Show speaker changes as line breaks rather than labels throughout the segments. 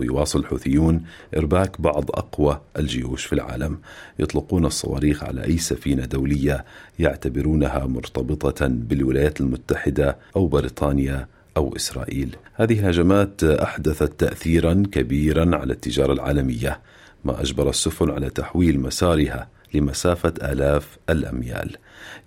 ويواصل الحوثيون إرباك بعض أقوى الجيوش في العالم. يطلقون الصواريخ على أي سفينة دولية يعتبرونها مرتبطة بالولايات المتحدة أو بريطانيا أو إسرائيل. هذه الهجمات أحدثت تأثيرا كبيرا على التجارة العالمية ما أجبر السفن على تحويل مسارها لمسافة آلاف الأميال.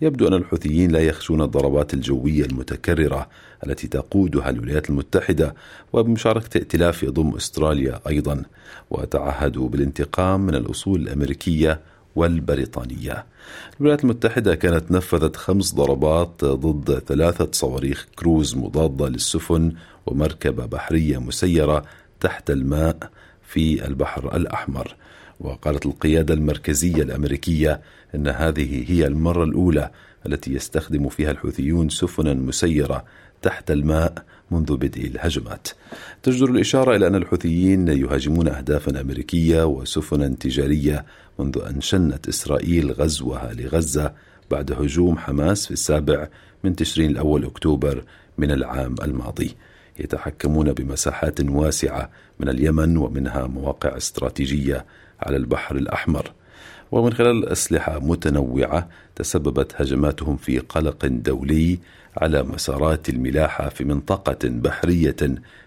يبدو أن الحوثيين لا يخشون الضربات الجوية المتكررة التي تقودها الولايات المتحدة وبمشاركة ائتلاف يضم أستراليا أيضا وتعهدوا بالانتقام من الأصول الأمريكية والبريطانية. الولايات المتحدة كانت نفذت خمس ضربات ضد ثلاثة صواريخ كروز مضادة للسفن ومركبة بحرية مسيرة تحت الماء في البحر الأحمر. وقالت القيادة المركزية الأمريكية أن هذه هي المرة الأولى التي يستخدم فيها الحوثيون سفنا مسيرة تحت الماء منذ بدء الهجمات. تجدر الإشارة إلى أن الحوثيين يهاجمون أهدافا أمريكية وسفنا تجارية منذ أن شنت إسرائيل غزوها لغزة بعد هجوم حماس في السابع من تشرين الأول أكتوبر من العام الماضي. يتحكمون بمساحات واسعة من اليمن ومنها مواقع استراتيجية على البحر الأحمر. ومن خلال أسلحة متنوعة تسببت هجماتهم في قلق دولي على مسارات الملاحة في منطقة بحرية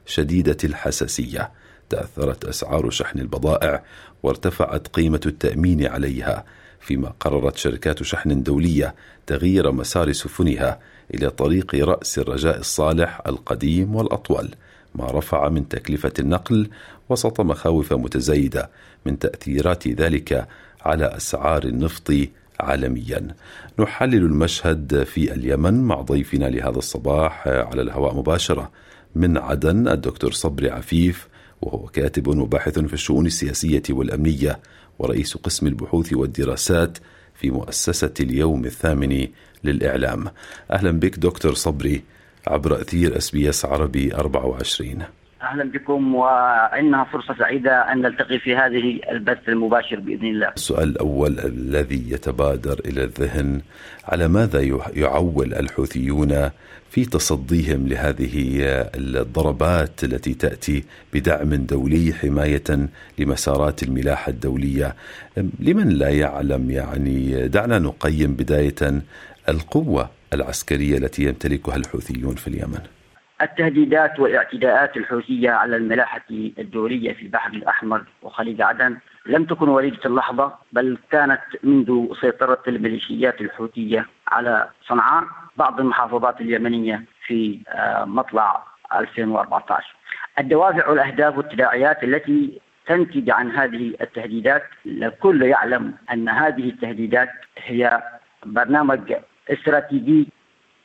شديدة الحساسية. تأثرت أسعار شحن البضائع وارتفعت قيمة التأمين عليها فيما قررت شركات شحن دولية تغيير مسار سفنها إلى طريق رأس الرجاء الصالح القديم والأطول. ما رفع من تكلفة النقل وسط مخاوف متزايدة من تأثيرات ذلك على أسعار النفط عالميا. نحلل المشهد في اليمن مع ضيفنا لهذا الصباح على الهواء مباشرة من عدن الدكتور صبري عفيف وهو كاتب وباحث في الشؤون السياسية والأمنية ورئيس قسم البحوث والدراسات في مؤسسة اليوم الثامن للإعلام. أهلا بك دكتور صبري عبر أثير أس بي إس عربي 24
أهلا بكم وإنها فرصة سعيدة أن نلتقي في هذه البث المباشر بإذن الله.
السؤال الأول الذي يتبادر إلى الذهن على ماذا يعول الحوثيون في تصديهم لهذه الضربات التي تأتي بدعم دولي حماية لمسارات الملاحة الدولية. لمن لا يعلم يعني دعنا نقيم بداية القوة العسكرية التي يمتلكها الحوثيون في اليمن.
التهديدات والاعتداءات الحوثية على الملاحة الدولية في البحر الأحمر وخليج عدن لم تكن وليدة اللحظة بل كانت منذ سيطرة الميليشيات الحوثية على صنعاء بعض المحافظات اليمنية في مطلع 2014 الدوافع والأهداف والتداعيات التي تنتج عن هذه التهديدات الكل يعلم أن هذه التهديدات هي برنامج استراتيجي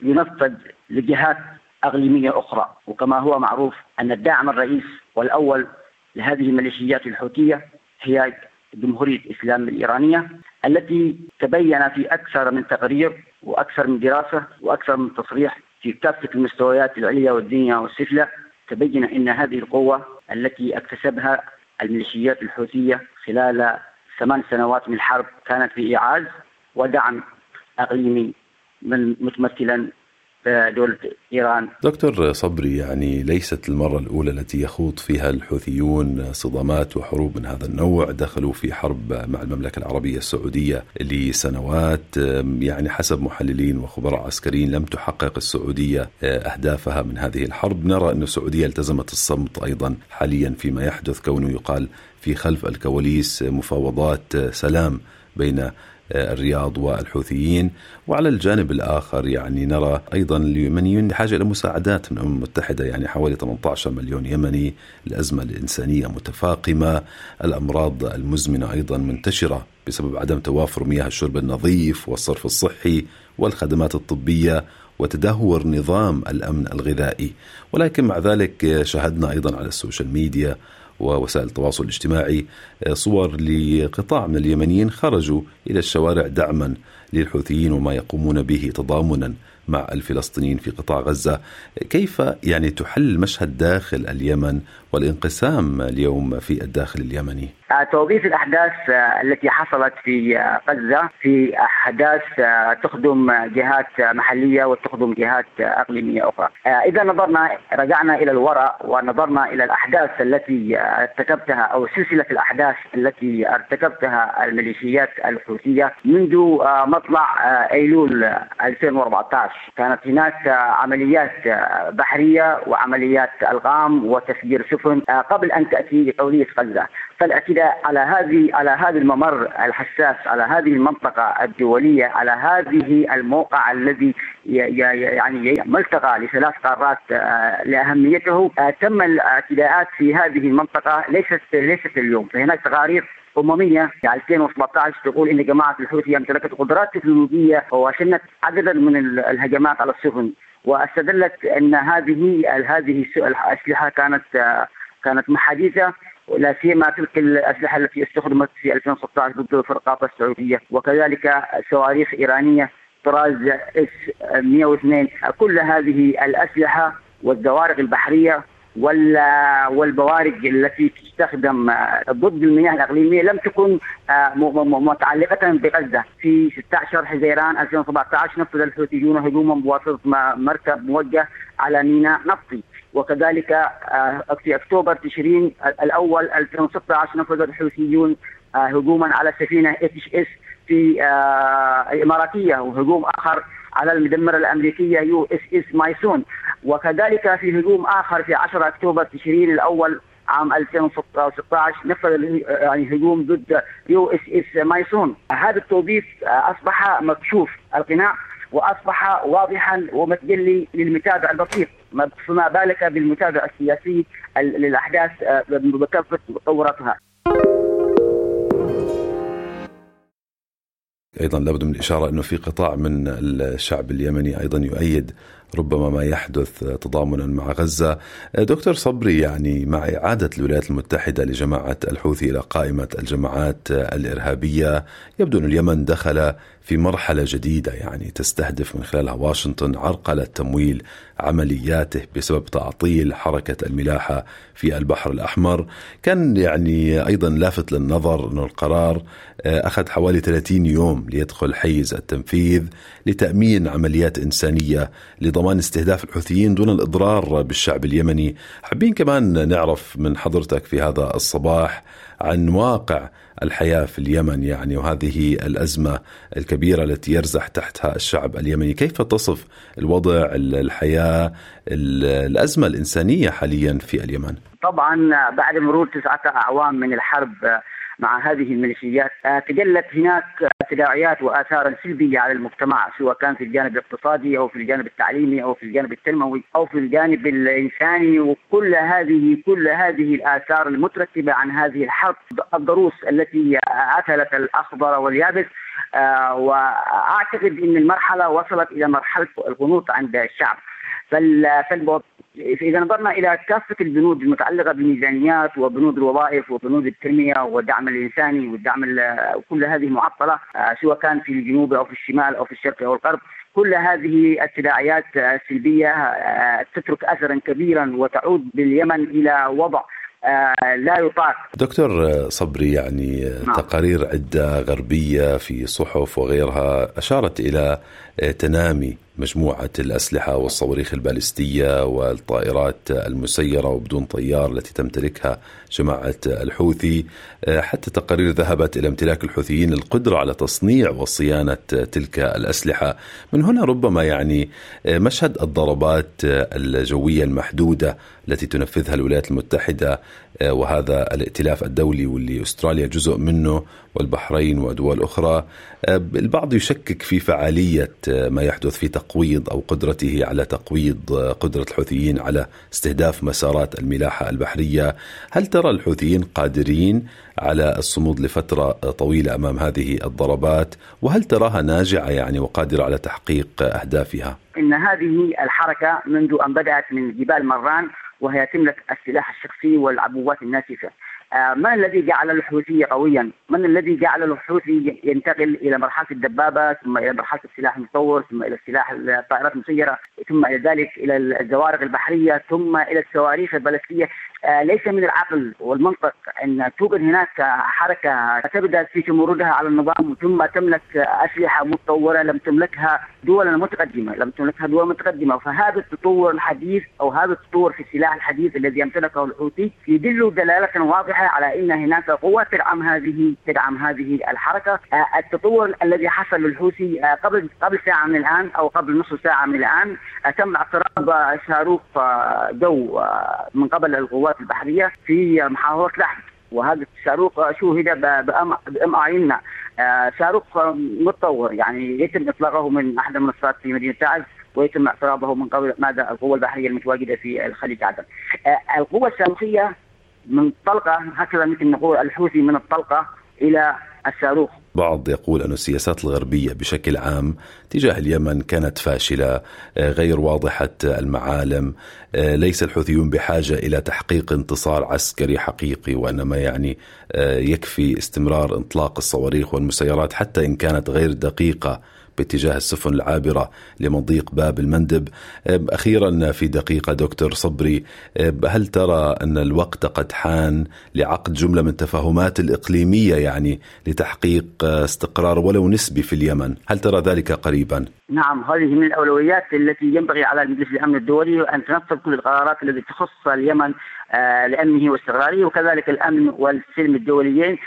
ينفذ لجهات أقليمية أخرى. وكما هو معروف أن الداعم الرئيس والأول لهذه الميليشيات الحوثية هي جمهورية الإسلام الإيرانية التي تبين في أكثر من تقرير وأكثر من دراسة وأكثر من تصريح في كافة المستويات العليا والدنيا والسفلى تبين إن هذه القوة التي اكتسبها الميليشيات الحوثية خلال ثمان سنوات من الحرب كانت في إيعاز ودعم أقليمي من متمثلا دولة إيران.
دكتور صبري يعني ليست المرة الأولى التي يخوض فيها الحوثيون صدامات وحروب من هذا النوع. دخلوا في حرب مع المملكة العربية السعودية لسنوات. يعني حسب محللين وخبراء عسكريين لم تحقق السعودية أهدافها من هذه الحرب. نرى أن السعودية التزمت الصمت أيضا حاليا فيما يحدث كونه يقال في خلف الكواليس مفاوضات سلام بين الرياض والحوثيين. وعلى الجانب الآخر يعني نرى أيضا اليمنيون بحاجة إلى مساعدات من الأمم المتحدة يعني حوالي 18 مليون يمني الأزمة الإنسانية متفاقمة الأمراض المزمنة أيضا منتشرة بسبب عدم توافر مياه الشرب النظيف والصرف الصحي والخدمات الطبية وتدهور نظام الأمن الغذائي. ولكن مع ذلك شاهدنا أيضا على ال social media ووسائل التواصل الاجتماعي صور لقطاع من اليمنيين خرجوا إلى الشوارع دعما للحوثيين وما يقومون به تضامنا. مع الفلسطينيين في قطاع غزة. كيف يعني تحلل المشهد داخل اليمن والانقسام اليوم في الداخل اليمني؟
توقيف الأحداث التي حصلت في غزة في أحداث تخدم جهات محلية وتخدم جهات إقليمية أخرى. إذا نظرنا رجعنا إلى الوراء ونظرنا إلى الأحداث التي ارتكبتها أو سلسلة الأحداث التي ارتكبتها الميليشيات الحوثية منذ مطلع أيلول 2014 كانت هناك عمليات بحرية وعمليات ألغام وتفجير سفن قبل أن تأتي قضيه غزة. فالاعتداء على هذه على هذا الممر الحساس على هذه المنطقة الدولية على هذه الموقع الذي يعني ملتقى لثلاث قارات لأهميته. تم الاعتداءات في هذه المنطقة ليست ليست اليوم. فهناك تقارير أممية في 2017 تقول أن جماعة الحوثي امتلكت قدرات تكنولوجية وشنت عددا من الهجمات على السفن. واستدلت أن هذه هذه الأسلحة كانت كانت حديثة ولا سيما تلك الأسلحة التي استخدمت في 2016 ضد الفرقاطه السعودية. وكذلك صواريخ إيرانية طراز اس 102 كل هذه الأسلحة والزوارق البحرية والبوارج التي تستخدم ضد المياه الإقليمية لم تكن متعلقة بغزة. في 16 حزيران 2017 نفذ الحوثيون هجوما بواسطة مركب موجه على ميناء نفطي. وكذلك في أكتوبر تشرين الأول 2016 نفذ الحوثيون هجوما على سفينه HSV الاماراتيه وهجوم آخر على المدمرة الأمريكية USS Mason. وكذلك في هجوم آخر في 10 أكتوبر تشرين الأول عام 2016 نفذ يعني هجوم ضد USS Mason. هذا التوظيف أصبح مكشوف القناع. وأصبح واضحا ومتجلي للمتابع البسيط فما بالك بالمتابع السياسي للأحداث بكافه تطوراتها.
أيضا لابد من الإشارة إنه في قطاع من الشعب اليمني أيضا يؤيد ربما ما يحدث تضامنا مع غزة. دكتور صبري يعني مع إعادة الولايات المتحدة لجماعة الحوثي إلى قائمة الجماعات الإرهابية يبدو أن اليمن دخل في مرحلة جديدة يعني تستهدف من خلالها واشنطن عرقله تمويل عملياته بسبب تعطيل حركة الملاحة في البحر الأحمر. كان يعني أيضا لافت للنظر انه القرار أخذ حوالي 30 يوم ليدخل حيز التنفيذ لتأمين عمليات إنسانية لضمان استهداف الحوثيين دون الإضرار بالشعب اليمني. حابين كمان نعرف من حضرتك في هذا الصباح عن واقع الحياة في اليمن يعني وهذه الأزمة الكبيرة التي يرزح تحتها الشعب اليمني، كيف تصف الوضع الحياة الأزمة الإنسانية حاليا في اليمن؟
طبعا بعد مرور تسعة أعوام من الحرب مع هذه الميليشيات تجلت هناك تداعيات واثارا سلبية على المجتمع سواء كان في الجانب الاقتصادي أو في الجانب التعليمي أو في الجانب التنموي أو في الجانب الإنساني وكل هذه كل هذه الآثار المترتبة عن هذه الحرب الضروس التي اكلت الأخضر واليابس آه وأعتقد إن المرحلة وصلت إلى مرحلة القنوط عند الشعب. فال إذا نظرنا إلى كافة البنود المتعلقة بالميزانيات وبنود الوظائف وبنود التنمية والدعم الإنساني والدعم كل هذه معطلة سواء كان في الجنوب أو في الشمال أو في الشرق أو الغرب كل هذه التداعيات السلبية تترك أثرا كبيرا وتعود باليمن إلى وضع لا يطاق
دكتور صبري يعني نعم. تقارير عدة غربية في صحف وغيرها أشارت إلى تنامي مجموعة الأسلحة والصواريخ البالستية والطائرات المسيرة وبدون طيار التي تمتلكها جماعة الحوثي. حتى تقارير ذهبت إلى امتلاك الحوثيين القدرة على تصنيع وصيانة تلك الأسلحة. من هنا ربما يعني مشهد الضربات الجوية المحدودة التي تنفذها الولايات المتحدة وهذا الائتلاف الدولي واللي أستراليا جزء منه والبحرين ودول أخرى البعض يشكك في فعالية ما يحدث في تقويض أو قدرته على تقويض قدرة الحوثيين على استهداف مسارات الملاحة البحرية، هل ترى الحوثيين قادرين على الصمود لفترة طويلة أمام هذه الضربات؟ وهل تراها ناجعة يعني وقادرة على تحقيق أهدافها؟
إن هذه الحركة منذ أن بدأت من جبال مران وهي تملك السلاح الشخصي والعبوات الناسفه آه، من الذي جعل الحوثي قويا؟ من الذي جعل الحوثي ينتقل إلى مرحلة الدبابة ثم إلى مرحلة السلاح المصور ثم إلى السلاح الطائرات المسيرة ثم إلى ذلك إلى الزوارق البحرية ثم إلى الصواريخ البالستية آه، ليس من العقل والمنطق أن توجد هناك حركة تبدأ في تمردها على النظام ثم تملك أسلحة متطورة لم تملكها دول متقدمة، لم تملكها دول متقدمة، فهذا التطور الحديث أو هذا التطور في السلاح الحديث الذي يمتلكه الحوثي يدل دلالة واضحة على إن هناك قوات تدعم هذه تدعم هذه الحركة، آه، التطور الذي حصل للحوثي آه، قبل قبل ساعة من الآن أو قبل نصف ساعة من الآن تم اعتراض صاروخ جو من قبل القوات البحرية في محافظه لحم وهذا الصاروخ شوهد بام اعيننا آه، صاروخ متطور. يعني يتم إطلاقه من أحد المنصات في مدينة تعز ويتم اعتراضه من قبل ماذا القوة البحرية المتواجدة في الخليج عدن. آه، القوة الصاروخيه من طلقة هكذا مثل نقول الحوثي من الطلقة إلى الصاروخ.
بعض يقول أن السياسات الغربية بشكل عام تجاه اليمن كانت فاشلة آه، غير واضحة المعالم آه، ليس الحوثيون بحاجة إلى تحقيق انتصار عسكري حقيقي وإنما يعني آه، يكفي استمرار إطلاق الصواريخ والمسيرات حتى إن كانت غير دقيقة باتجاه السفن العابرة لمضيق باب المندب. أخيرا في دقيقة دكتور صبري هل ترى أن الوقت قد حان لعقد جملة من تفاهمات الإقليمية يعني لتحقيق استقرار ولو نسبي في اليمن هل ترى ذلك قريبا؟
نعم هذه من الأولويات التي ينبغي على مجلس الأمن الدولي أن تنفذ كل القرارات التي تخص اليمن آه، لأمنه واستقراره وكذلك الأمن والسلم الدوليين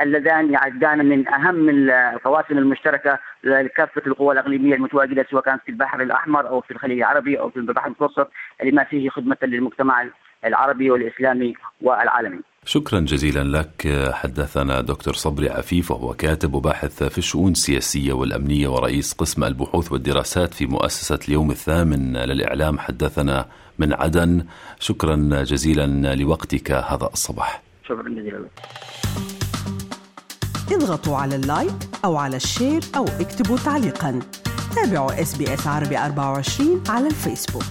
اللذان يعدان من أهم القواسم المشتركة لكافة القوى الإقليمية المتواجدة سواء كانت في البحر الأحمر أو في الخليج العربي أو في البحر المتوسط لما فيه خدمة للمجتمع العربي والإسلامي والعالمي.
شكرا جزيلا لك حدثنا دكتور صبري عفيف وهو كاتب وباحث في الشؤون السياسية والأمنية ورئيس قسم البحوث والدراسات في مؤسسة اليوم الثامن للإعلام. حدثنا من عدن. شكرا جزيلا لوقتك هذا الصباح.
شكرا جزيلا لك.
اضغطوا على ال like أو على ال share أو اكتبوا تعليقا. تابعوا SBS عربي 24 على الفيسبوك.